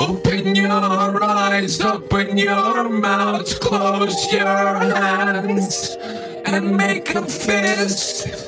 Open your eyes, open your mouth, close your hands, and make a fist.